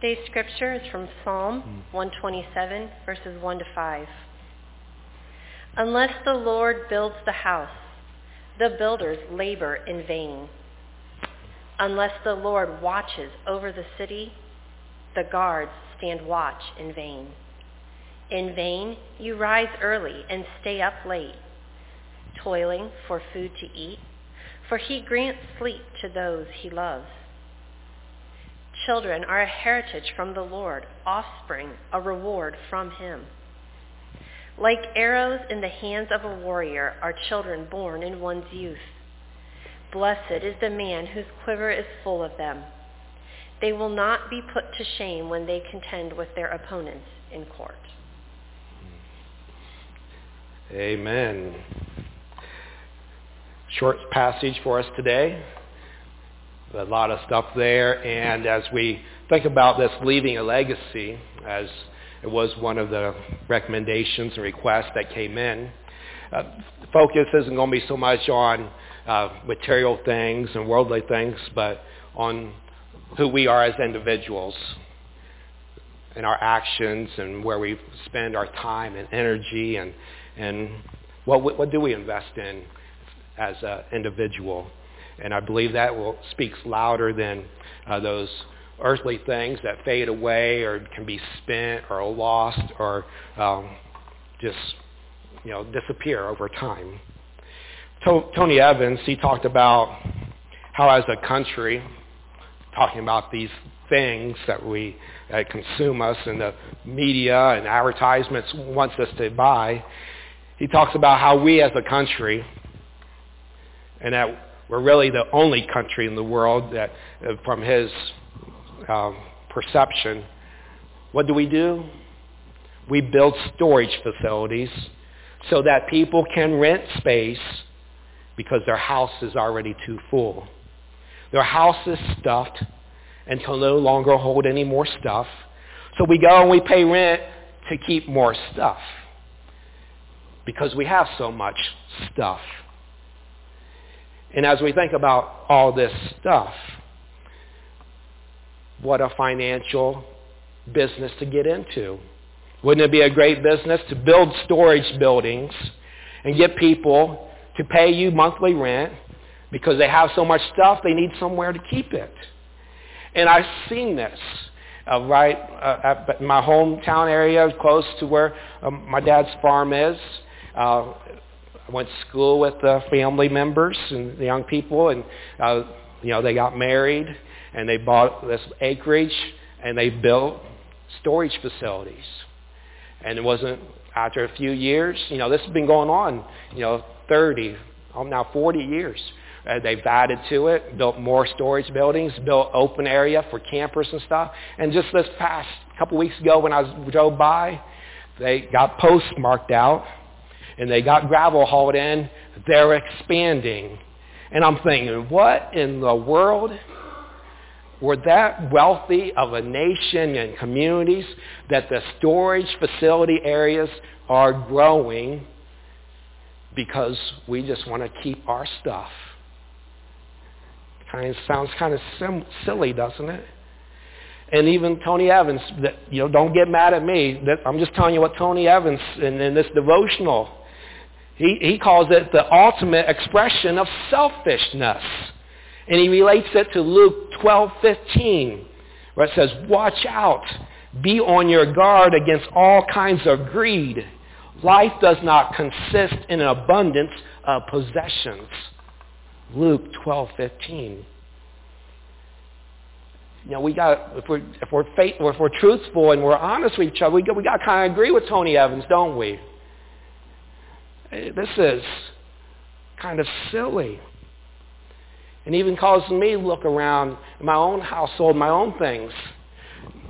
Today's scripture is from Psalm 127, verses 1 to 5. Unless the Lord builds the house, the builders labor in vain. Unless the Lord watches over the city, the guards stand watch in vain. In vain you rise early and stay up late, toiling for food to eat, for he grants sleep to those he loves. Children are a heritage from the Lord, offspring a reward from him. Like arrows in the hands of a warrior are children born in one's youth. Blessed is the man whose quiver is full of them. They will not be put to shame when they contend with their opponents in court. Amen. Short passage for us today. A lot of stuff there. And as we think about this leaving a legacy, as it was one of the recommendations and requests that came in, uh, focus isn't going to be so much on uh, material things and worldly things, but on who we are as individuals and our actions and where we spend our time and energy and, and what, what do we invest in as an individual. And I believe that will speaks louder than uh, those earthly things that fade away or can be spent or lost or um, just you know disappear over time. Tony Evans, he talked about how as a country, talking about these things that we that consume us and the media and advertisements wants us to buy, he talks about how we as a country, and that we're really the only country in the world that, uh, from his um, perception, what do we do? We build storage facilities so that people can rent space because their house is already too full. Their house is stuffed and can no longer hold any more stuff. So we go and we pay rent to keep more stuff because we have so much stuff. And as we think about all this stuff, what a financial business to get into. Wouldn't it be a great business to build storage buildings and get people to pay you monthly rent because they have so much stuff they need somewhere to keep it. And I've seen this uh, right uh, at my hometown area, close to where um, my dad's farm is. Uh, I went to school with the family members and the young people, and uh, you know they got married and they bought this acreage and they built storage facilities. And it wasn't after a few years, you know, this has been going on, you know, 30, um, now 40 years. Uh, they've added to it, built more storage buildings, built open area for campers and stuff. And just this past couple weeks ago when I was, drove by, they got posts marked out and they got gravel hauled in. They're expanding. And I'm thinking, what in the world? We're that wealthy of a nation and communities that the storage facility areas are growing because we just want to keep our stuff. Kind of sounds kind of sim- silly, doesn't it? And even Tony Evans, that, you know, don't get mad at me. That, I'm just telling you what Tony Evans in, in this devotional, he, he calls it the ultimate expression of selfishness. And he relates it to Luke 12:15, where it says, "Watch out, be on your guard against all kinds of greed." Life does not consist in an abundance of possessions. Luke 12:15. You know, we got if we're if we're faithful, if we're truthful and we're honest with each other, we got, we got to kind of agree with Tony Evans, don't we? Eh, this is kind of silly. And even causes me to look around my own household, my own things.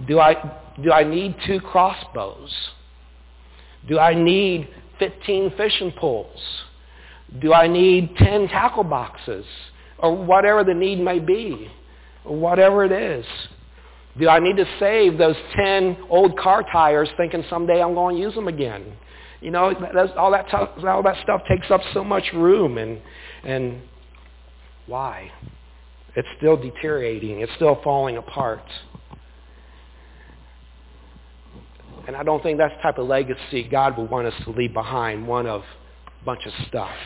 Do I do I need two crossbows? Do I need 15 fishing poles? Do I need 10 tackle boxes? Or whatever the need may be, or whatever it is. Do I need to save those 10 old car tires thinking someday I'm going to use them again? You know, all, that t- all that stuff takes up so much room. And, and why? It's still deteriorating. It's still falling apart. And I don't think that's the type of legacy God would want us to leave behind, one of a bunch of stuff.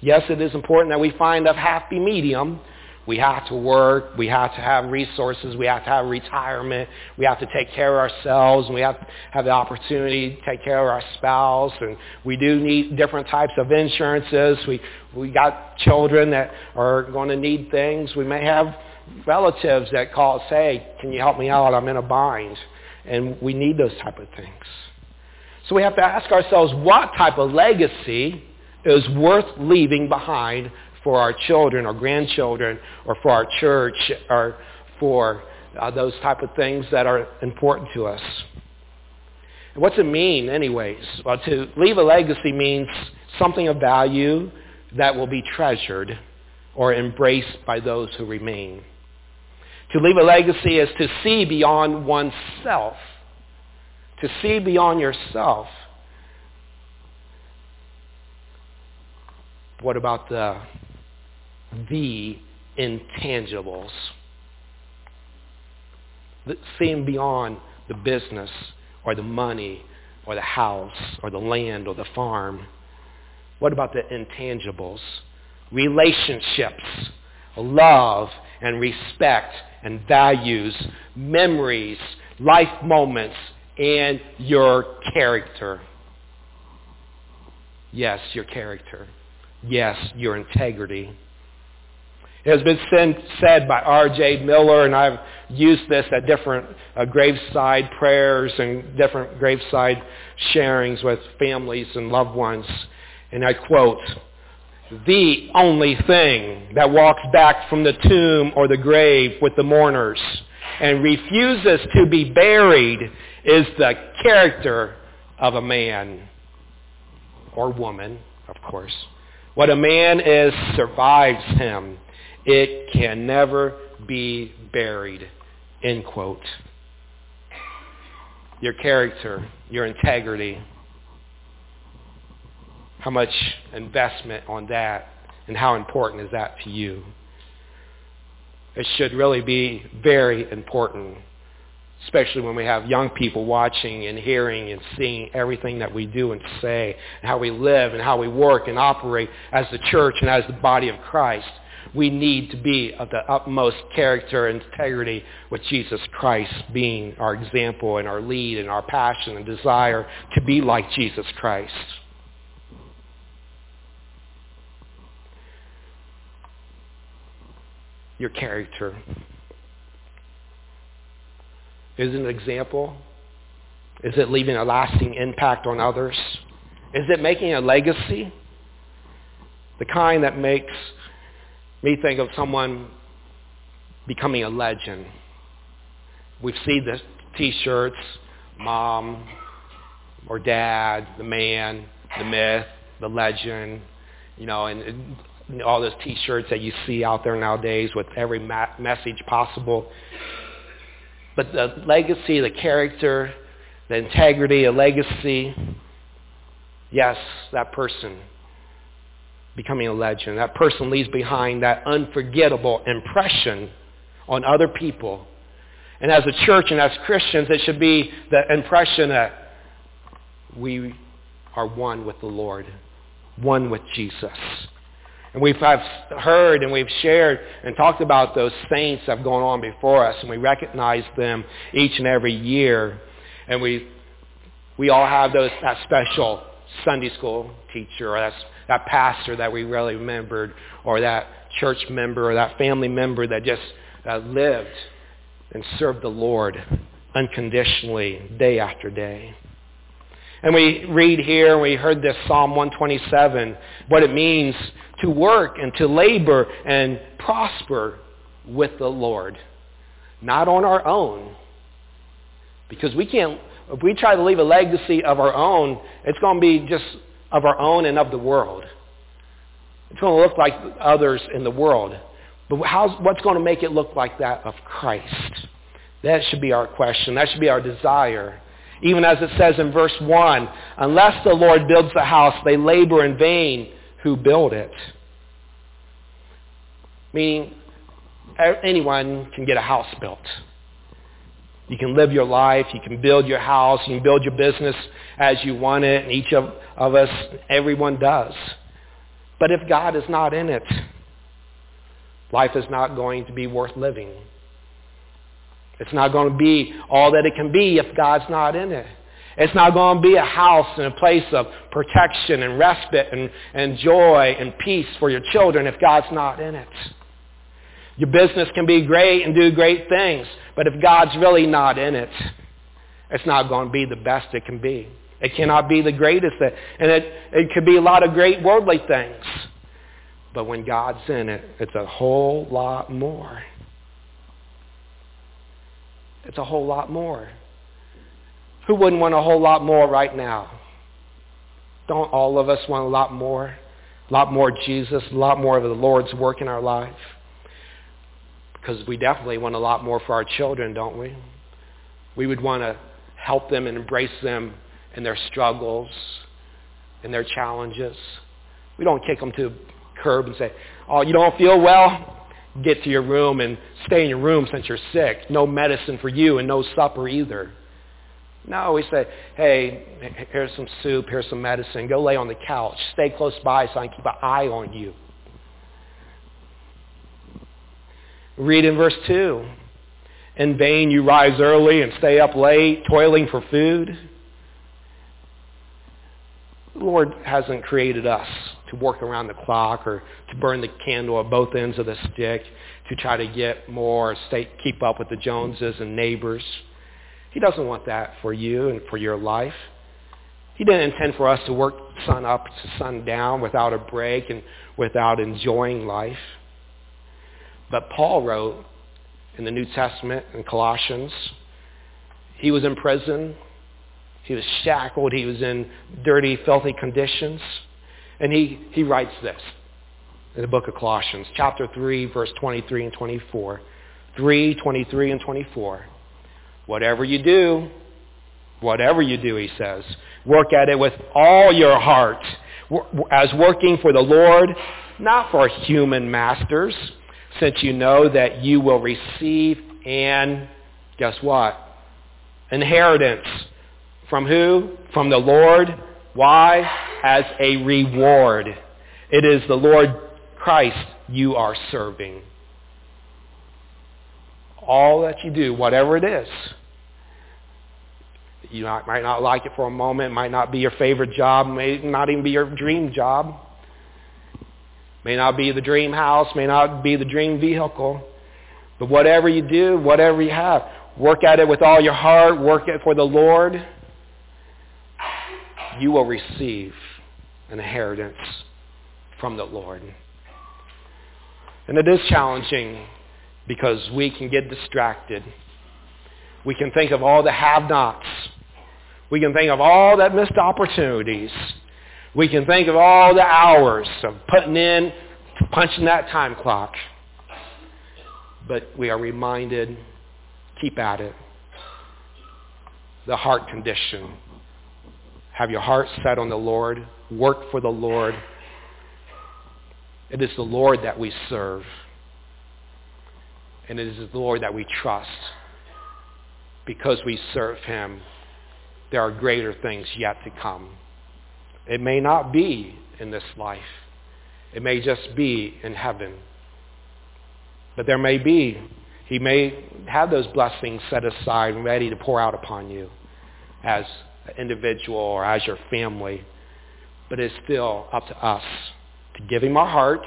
Yes, it is important that we find a happy medium we have to work. We have to have resources. We have to have retirement. We have to take care of ourselves. We have to have the opportunity to take care of our spouse. And we do need different types of insurances. We, we got children that are going to need things. We may have relatives that call and say, can you help me out? I'm in a bind. And we need those type of things. So we have to ask ourselves, what type of legacy is worth leaving behind for our children or grandchildren or for our church or for uh, those type of things that are important to us. what's it mean anyways? Well, to leave a legacy means something of value that will be treasured or embraced by those who remain. To leave a legacy is to see beyond oneself. To see beyond yourself. What about the the intangibles. Seeing beyond the business or the money or the house or the land or the farm. What about the intangibles? Relationships, love and respect and values, memories, life moments, and your character. Yes, your character. Yes, your integrity. It has been said by R.J. Miller, and I've used this at different uh, graveside prayers and different graveside sharings with families and loved ones. And I quote, the only thing that walks back from the tomb or the grave with the mourners and refuses to be buried is the character of a man or woman, of course. What a man is survives him. It can never be buried. End quote. Your character, your integrity, how much investment on that, and how important is that to you? It should really be very important, especially when we have young people watching and hearing and seeing everything that we do and say, and how we live and how we work and operate as the church and as the body of Christ we need to be of the utmost character and integrity with Jesus Christ being our example and our lead and our passion and desire to be like Jesus Christ. Your character is an example. Is it leaving a lasting impact on others? Is it making a legacy? The kind that makes me think of someone becoming a legend. We've seen the t-shirts, mom or dad, the man, the myth, the legend, you know, and, and all those t-shirts that you see out there nowadays with every ma- message possible. But the legacy, the character, the integrity, a legacy, yes, that person becoming a legend. That person leaves behind that unforgettable impression on other people. And as a church and as Christians, it should be the impression that we are one with the Lord, one with Jesus. And we've heard and we've shared and talked about those saints that have gone on before us, and we recognize them each and every year. And we, we all have those, that special Sunday school teacher that that pastor that we really remembered or that church member or that family member that just uh, lived and served the Lord unconditionally day after day. And we read here, we heard this Psalm 127, what it means to work and to labor and prosper with the Lord. Not on our own. Because we can't, if we try to leave a legacy of our own, it's going to be just of our own and of the world. It's going to look like others in the world. But how's, what's going to make it look like that of Christ? That should be our question. That should be our desire. Even as it says in verse 1, unless the Lord builds the house, they labor in vain who build it. Meaning, anyone can get a house built. You can live your life. You can build your house. You can build your business as you want it. And each of, of us, everyone does. But if God is not in it, life is not going to be worth living. It's not going to be all that it can be if God's not in it. It's not going to be a house and a place of protection and respite and, and joy and peace for your children if God's not in it. Your business can be great and do great things, but if God's really not in it, it's not going to be the best it can be. It cannot be the greatest. That, and it, it could be a lot of great worldly things. But when God's in it, it's a whole lot more. It's a whole lot more. Who wouldn't want a whole lot more right now? Don't all of us want a lot more? A lot more Jesus, a lot more of the Lord's work in our life? Because we definitely want a lot more for our children, don't we? We would want to help them and embrace them in their struggles and their challenges. We don't kick them to the curb and say, oh, you don't feel well? Get to your room and stay in your room since you're sick. No medicine for you and no supper either. No, we say, hey, here's some soup, here's some medicine. Go lay on the couch. Stay close by so I can keep an eye on you. Read in verse 2. In vain you rise early and stay up late, toiling for food. The Lord hasn't created us to work around the clock or to burn the candle at both ends of the stick to try to get more, stay, keep up with the Joneses and neighbors. He doesn't want that for you and for your life. He didn't intend for us to work sun up to sun down without a break and without enjoying life. But Paul wrote in the New Testament in Colossians, he was in prison. He was shackled. He was in dirty, filthy conditions. And he, he writes this in the book of Colossians, chapter 3, verse 23 and 24. 3, 23 and 24. Whatever you do, whatever you do, he says, work at it with all your heart as working for the Lord, not for human masters, since you know that you will receive and guess what? Inheritance. From who? From the Lord. Why? As a reward. It is the Lord Christ you are serving all that you do, whatever it is. You might not like it for a moment, might not be your favorite job, may not even be your dream job. May not be the dream house, may not be the dream vehicle. But whatever you do, whatever you have, work at it with all your heart, work it for the Lord. You will receive an inheritance from the Lord. And it is challenging because we can get distracted. We can think of all the have-nots. We can think of all that missed opportunities. We can think of all the hours of putting in, punching that time clock. But we are reminded, keep at it. The heart condition. Have your heart set on the Lord. Work for the Lord. It is the Lord that we serve and it is the Lord that we trust. Because we serve him, there are greater things yet to come. It may not be in this life. It may just be in heaven. But there may be. He may have those blessings set aside and ready to pour out upon you as an individual or as your family. But it's still up to us to give him our heart,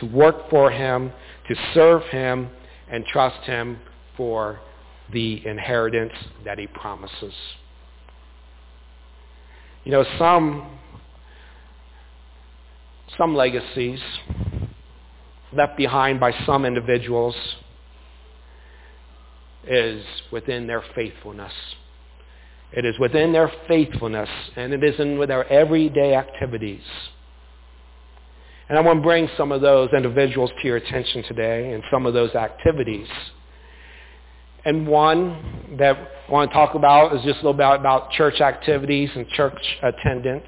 to work for him, to serve him, and trust him for the inheritance that he promises. You know, some, some legacies left behind by some individuals is within their faithfulness. It is within their faithfulness, and it is in with their everyday activities. And I want to bring some of those individuals to your attention today and some of those activities. And one that I want to talk about is just a little bit about church activities and church attendance.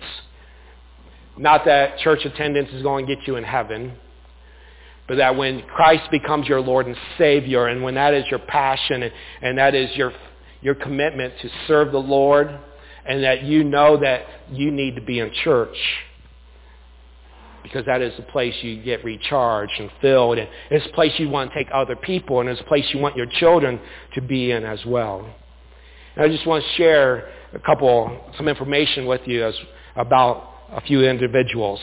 Not that church attendance is going to get you in heaven, but that when Christ becomes your Lord and Savior, and when that is your passion and, and that is your, your commitment to serve the Lord and that you know that you need to be in church because that is the place you get recharged and filled and it's a place you want to take other people and it's a place you want your children to be in as well. And I just want to share a couple, some information with you as, about a few individuals.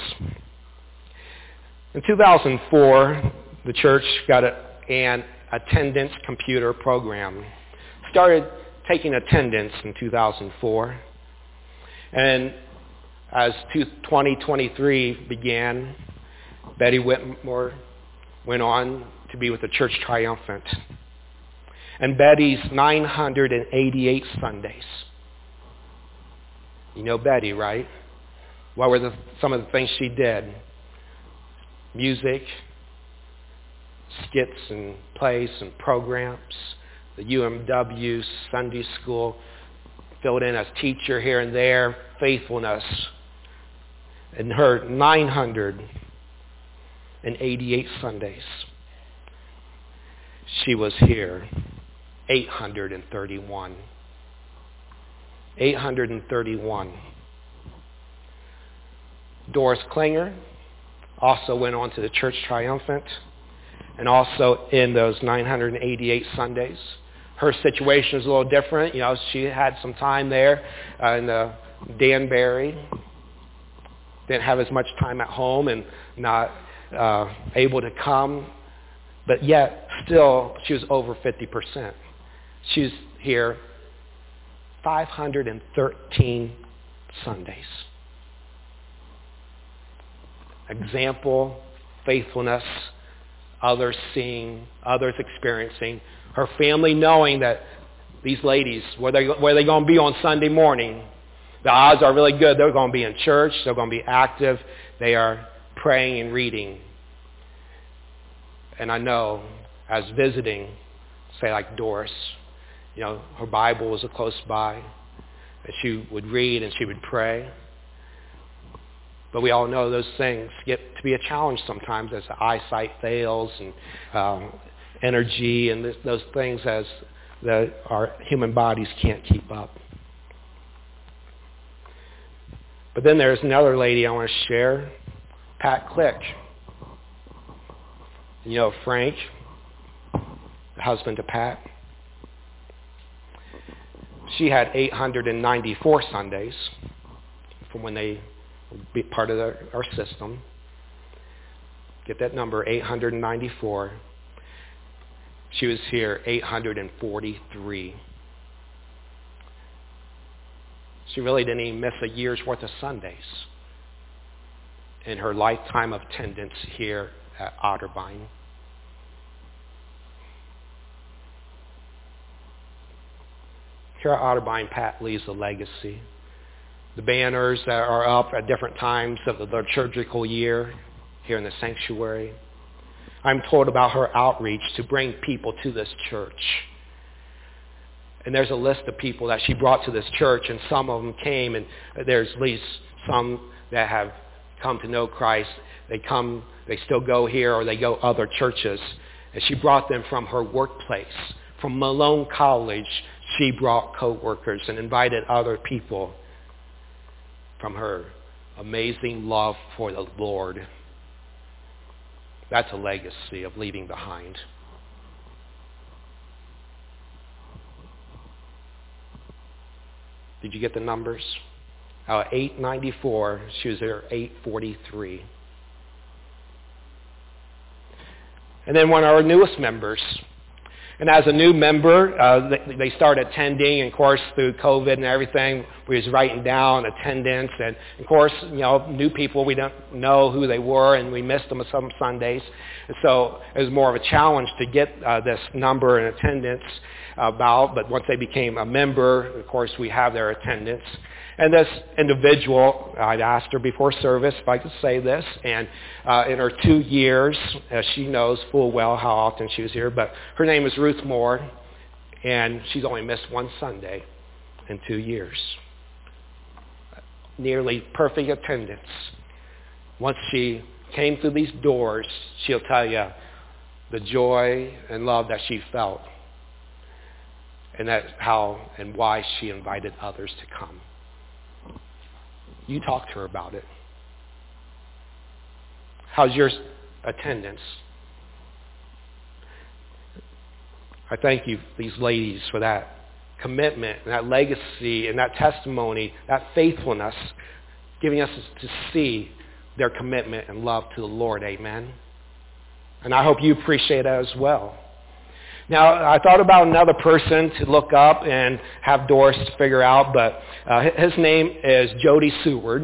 In 2004, the church got a, an attendance computer program. Started taking attendance in 2004. And as 2023 began, Betty Whitmore went on to be with the Church Triumphant. And Betty's 988 Sundays. You know Betty, right? What were the, some of the things she did? Music, skits and plays and programs, the UMW Sunday School, filled in as teacher here and there, faithfulness. And her 988 Sundays, she was here 831. 831. Doris Klinger also went on to the Church Triumphant and also in those 988 Sundays. Her situation is a little different. You know, she had some time there uh, in the Danbury. Didn't have as much time at home and not uh, able to come. But yet, still, she was over 50%. She's here 513 Sundays. Example, faithfulness, others seeing, others experiencing, her family knowing that these ladies, where they where they going to be on Sunday morning, the odds are really good. They're going to be in church. They're going to be active. They are praying and reading. And I know, as visiting, say like Doris, you know, her Bible was close by, and she would read and she would pray. But we all know those things get to be a challenge sometimes as the eyesight fails and um, energy and this, those things as the, our human bodies can't keep up. But then there's another lady I want to share, Pat Click. You know Frank, the husband to Pat. She had 894 Sundays from when they be part of the, our system. Get that number, 894. She was here 843. She really didn't even miss a year's worth of Sundays in her lifetime of attendance here at Otterbein. Here at Otterbein, Pat leaves a legacy the banners that are up at different times of the liturgical year here in the sanctuary. I'm told about her outreach to bring people to this church. And there's a list of people that she brought to this church, and some of them came, and there's at least some that have come to know Christ. They come, they still go here, or they go other churches. And she brought them from her workplace. From Malone College, she brought co-workers and invited other people from her amazing love for the Lord. That's a legacy of leaving behind. Did you get the numbers? Uh, 894, she was there 843. And then one of our newest members, and as a new member, uh, they, they started attending, and of course, through COVID and everything, we was writing down attendance. And of course, you know, new people, we don't know who they were, and we missed them some Sundays. And so it was more of a challenge to get uh, this number and attendance about. But once they became a member, of course, we have their attendance. And this individual, I'd asked her before service if I could say this, and uh, in her two years, uh, she knows full well how often she was here, but her name is Ruth Moore, and she's only missed one Sunday in two years. Nearly perfect attendance. Once she came through these doors, she'll tell you the joy and love that she felt and that's how and why she invited others to come. You talk to her about it. How's your attendance? I thank you, these ladies, for that commitment and that legacy and that testimony, that faithfulness, giving us to see their commitment and love to the Lord. Amen. And I hope you appreciate that as well. Now, I thought about another person to look up and have Doris figure out, but uh, his name is Jody Seward.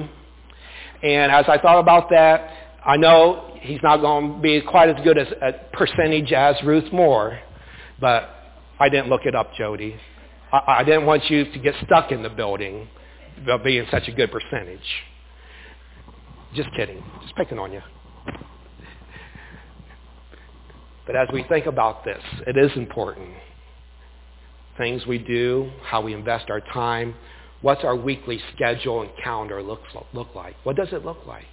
And as I thought about that, I know he's not going to be quite as good as a percentage as Ruth Moore, but I didn't look it up, Jody. I, I didn't want you to get stuck in the building being such a good percentage. Just kidding. Just picking on you. But as we think about this, it is important. Things we do, how we invest our time, what's our weekly schedule and calendar look, look like? What does it look like?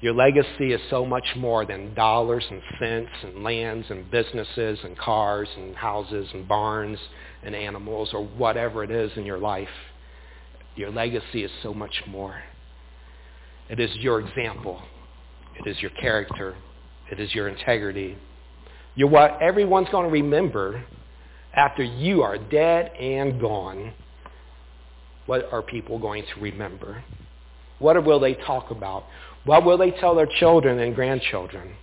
Your legacy is so much more than dollars and cents and lands and businesses and cars and houses and barns and animals or whatever it is in your life. Your legacy is so much more. It is your example. Is your character. It is your integrity. You're what everyone's going to remember after you are dead and gone. What are people going to remember? What will they talk about? What will they tell their children and grandchildren?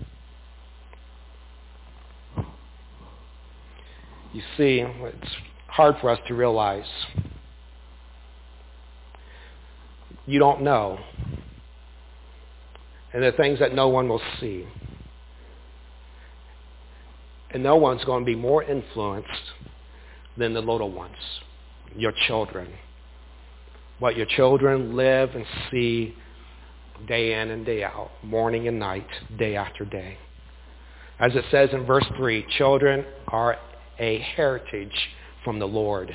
You see, it's hard for us to realize. You don't know. And the things that no one will see. And no one's going to be more influenced than the little ones, your children. What your children live and see day in and day out, morning and night, day after day. As it says in verse 3, children are a heritage from the Lord,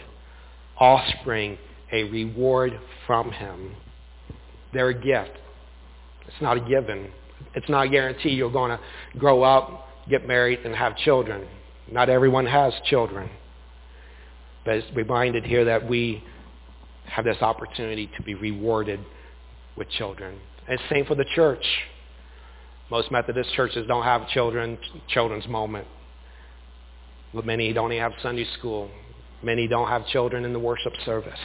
offspring a reward from him. They're a gift. It's not a given. It's not a guarantee you're going to grow up, get married, and have children. Not everyone has children. But it's reminded here that we have this opportunity to be rewarded with children. And same for the church. Most Methodist churches don't have children, children's moment. But many don't even have Sunday school. Many don't have children in the worship service.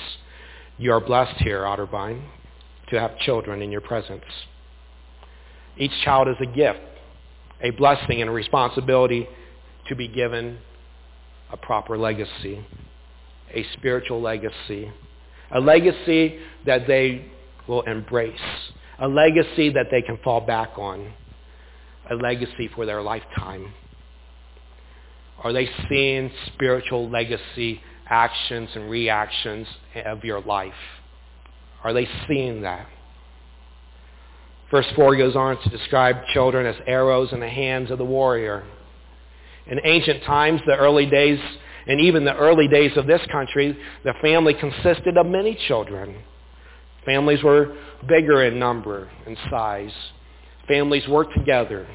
You are blessed here, Otterbein, to have children in your presence. Each child is a gift, a blessing and a responsibility to be given a proper legacy, a spiritual legacy, a legacy that they will embrace, a legacy that they can fall back on, a legacy for their lifetime. Are they seeing spiritual legacy actions and reactions of your life? Are they seeing that? Verse 4 goes on to describe children as arrows in the hands of the warrior. In ancient times, the early days, and even the early days of this country, the family consisted of many children. Families were bigger in number and size. Families worked together.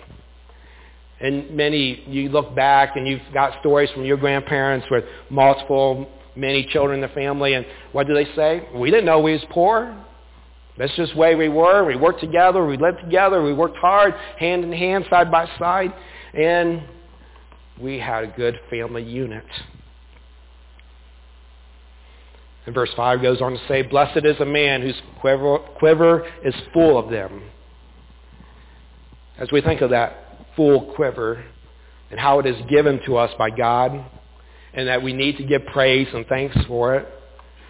And many, you look back and you've got stories from your grandparents with multiple, many children in the family, and what do they say? We didn't know we was poor. That's just the way we were. We worked together. We lived together. We worked hard, hand in hand, side by side. And we had a good family unit. And verse 5 goes on to say, Blessed is a man whose quiver, quiver is full of them. As we think of that full quiver and how it is given to us by God and that we need to give praise and thanks for it,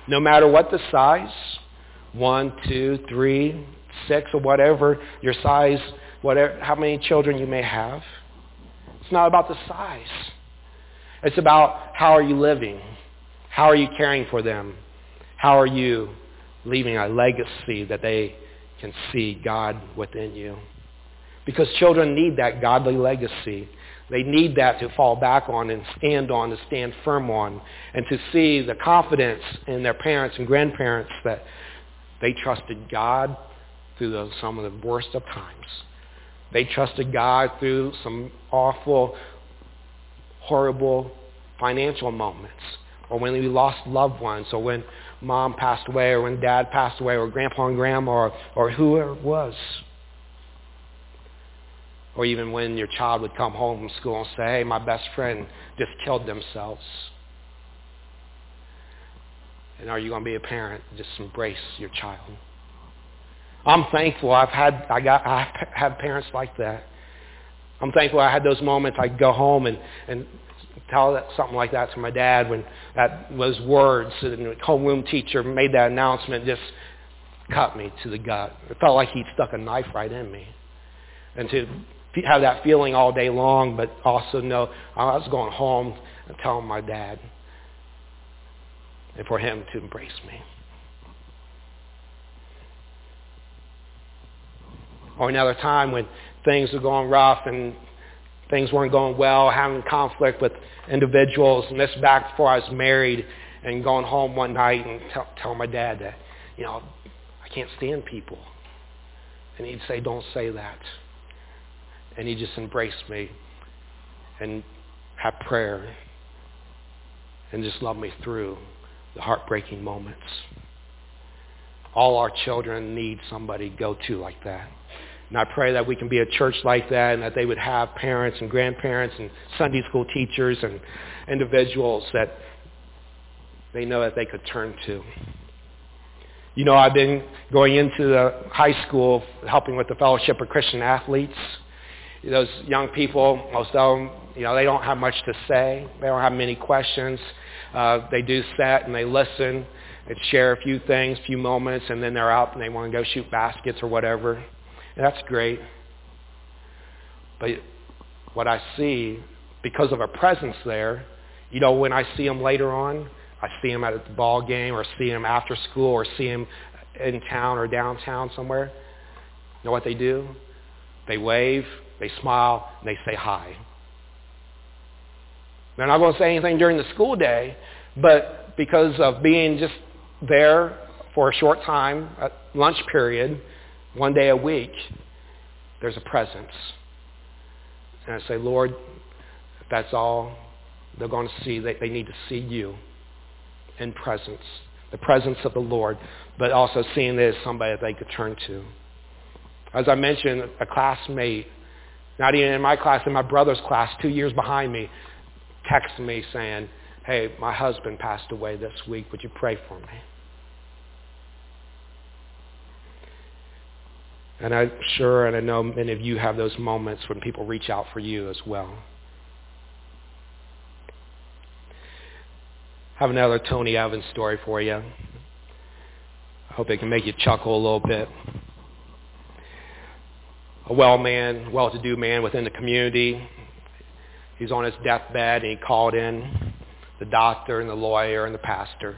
no matter what the size, one, two, three, six, or whatever your size, whatever, how many children you may have. It's not about the size. It's about how are you living? How are you caring for them? How are you leaving a legacy that they can see God within you? Because children need that godly legacy. They need that to fall back on and stand on, to stand firm on, and to see the confidence in their parents and grandparents that they trusted God through the, some of the worst of times. They trusted God through some awful, horrible financial moments, or when we lost loved ones, or when mom passed away, or when dad passed away, or grandpa and grandma, or, or whoever it was. Or even when your child would come home from school and say, hey, my best friend just killed themselves. And are you going to be a parent? Just embrace your child. I'm thankful I've had, I got, I have parents like that. I'm thankful I had those moments I'd go home and, and tell that, something like that to my dad when that was words and the homeroom teacher made that announcement just cut me to the gut. It felt like he'd stuck a knife right in me. And to have that feeling all day long, but also know I was going home and telling my dad and for him to embrace me. Or another time when things were going rough and things weren't going well, having conflict with individuals, and this back before I was married, and going home one night and tell, tell my dad that, you know, I can't stand people. And he'd say, don't say that. And he just embraced me and had prayer and just loved me through the heartbreaking moments. All our children need somebody to go to like that. And I pray that we can be a church like that and that they would have parents and grandparents and Sunday school teachers and individuals that they know that they could turn to. You know, I've been going into the high school helping with the Fellowship of Christian Athletes. Those young people, most of them, you know, they don't have much to say. They don't have many questions. Uh, they do sit and they listen and share a few things, a few moments, and then they're out and they want to go shoot baskets or whatever. And that's great. But what I see, because of our presence there, you know, when I see them later on, I see them at the ball game or see them after school or see them in town or downtown somewhere. You know what they do? They wave, they smile, and they say hi. They're not going to say anything during the school day, but because of being just there for a short time, at lunch period, one day a week, there's a presence. And I say, Lord, that's all they're going to see, they, they need to see you in presence, the presence of the Lord, but also seeing this as somebody that they could turn to. As I mentioned, a classmate, not even in my class, in my brother's class, two years behind me, texted me saying, hey, my husband passed away this week. Would you pray for me? And I'm sure, and I know many of you have those moments when people reach out for you as well. I have another Tony Evans story for you. I hope it can make you chuckle a little bit. A well man, well-to-do man within the community. He's on his deathbed and he called in the doctor and the lawyer and the pastor.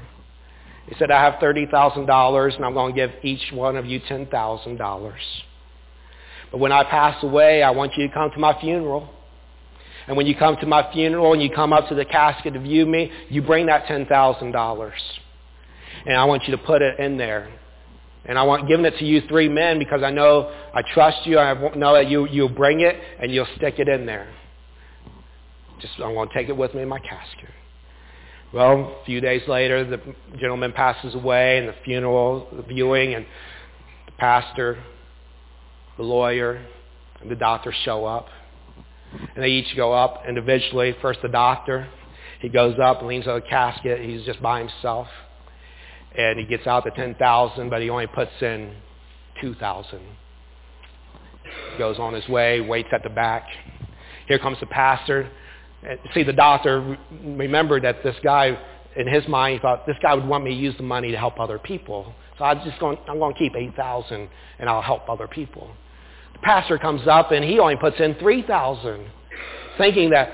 He said, I have $30,000 and I'm going to give each one of you $10,000. But when I pass away, I want you to come to my funeral. And when you come to my funeral and you come up to the casket to view me, you bring that $10,000. And I want you to put it in there. And I want giving it to you three men because I know I trust you. I know that you, you'll bring it and you'll stick it in there. Just I'm going to take it with me in my casket. Well, a few days later, the gentleman passes away, and the funeral, the viewing, and the pastor, the lawyer, and the doctor show up. And they each go up individually. First, the doctor. He goes up leans on the casket. He's just by himself. And he gets out the 10000 but he only puts in 2000 Goes on his way, waits at the back. Here comes the pastor see, the doctor remembered that this guy, in his mind, he thought this guy would want me to use the money to help other people. So I'm just going, I'm going to keep 8000 and I'll help other people. The pastor comes up and he only puts in 3000 thinking that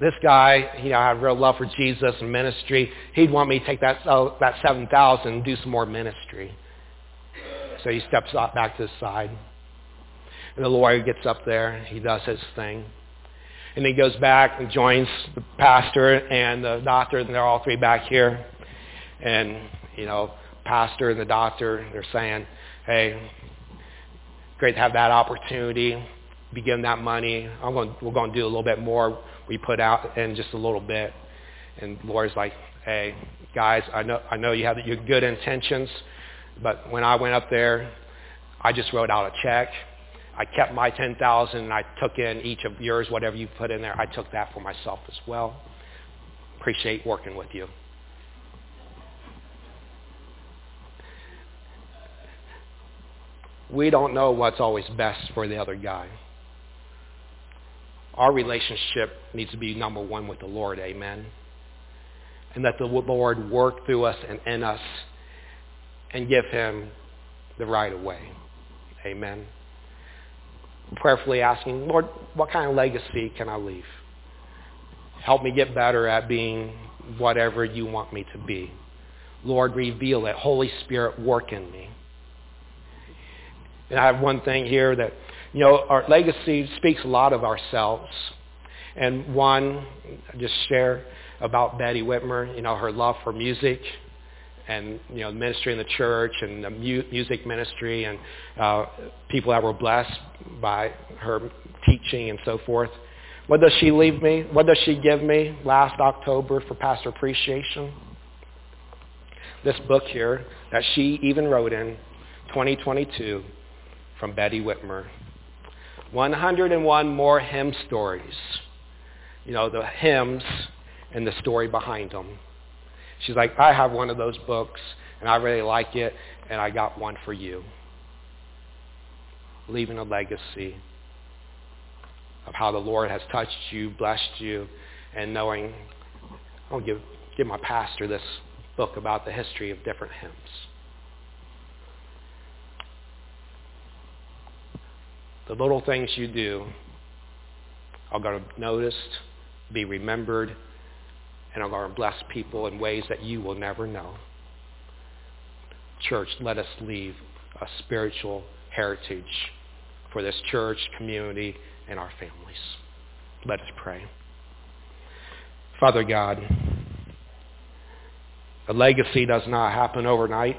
this guy, you know, I have real love for Jesus and ministry. He'd want me to take that, uh, that 7000 and do some more ministry. So he steps back to the side. And the lawyer gets up there. He does his thing. And he goes back and joins the pastor and the doctor, and they're all three back here. And, you know, pastor and the doctor, they're saying, hey, great to have that opportunity. Be given that money. I'm going, we're going to do a little bit more. We put out in just a little bit. And Lord's like, hey, guys, I know, I know you have your good intentions, but when I went up there, I just wrote out a check. I kept my 10,000 and I took in each of yours, whatever you put in there. I took that for myself as well. Appreciate working with you. We don't know what's always best for the other guy. Our relationship needs to be number one with the Lord. Amen and let the Lord work through us and in us and give him the right of way. Amen. Prayerfully asking, Lord, what kind of legacy can I leave? Help me get better at being whatever you want me to be. Lord, reveal it. Holy Spirit, work in me. And I have one thing here that, you know, our legacy speaks a lot of ourselves. And one, I just share, about Betty Whitmer, you know, her love for music and, you know, ministry in the church and the mu- music ministry and uh, people that were blessed by her teaching and so forth. What does she leave me? What does she give me last October for Pastor Appreciation? This book here that she even wrote in 2022 from Betty Whitmer. 101 more hymn stories. You know, the hymns and the story behind them. She's like, I have one of those books, and I really like it, and I got one for you. Leaving a legacy of how the Lord has touched you, blessed you, and knowing, I'll give, give my pastor this book about the history of different hymns. The little things you do are going to noticed, be remembered, and going bless people in ways that you will never know. Church, let us leave a spiritual heritage for this church, community, and our families. Let us pray. Father God, a legacy does not happen overnight.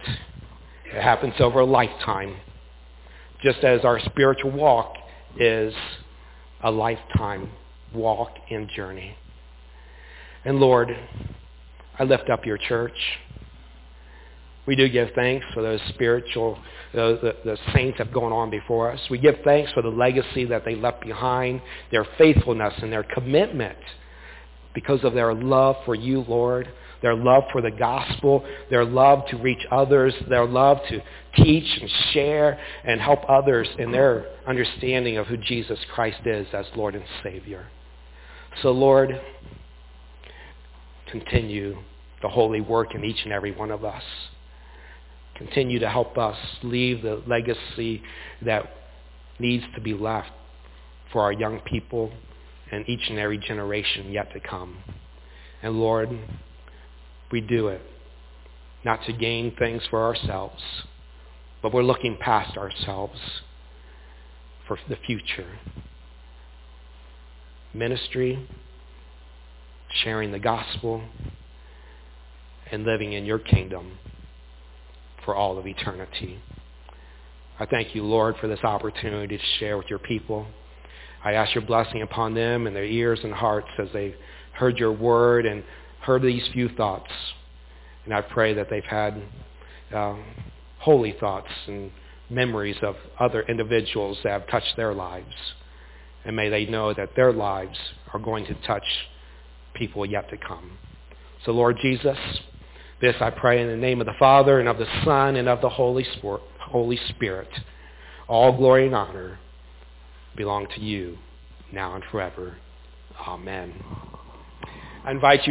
It happens over a lifetime. Just as our spiritual walk is a lifetime walk and journey. And Lord, I lift up your church. We do give thanks for those spiritual, the, the, the, saints have gone on before us. We give thanks for the legacy that they left behind, their faithfulness and their commitment because of their love for you, Lord, their love for the gospel, their love to reach others, their love to teach and share and help others in their understanding of who Jesus Christ is as Lord and Savior. So Lord, continue the holy work in each and every one of us. Continue to help us leave the legacy that needs to be left for our young people and each and every generation yet to come. And Lord, we do it not to gain things for ourselves, but we're looking past ourselves for the future. Ministry, sharing the gospel, and living in your kingdom for all of eternity. I thank you, Lord, for this opportunity to share with your people. I ask your blessing upon them and their ears and hearts as they heard your word and heard these few thoughts. And I pray that they've had uh, holy thoughts and memories of other individuals that have touched their lives. And may they know that their lives are going to touch people yet to come. So Lord Jesus, this I pray in the name of the Father and of the Son and of the Holy Spirit. All glory and honor belong to you now and forever. Amen. I invite you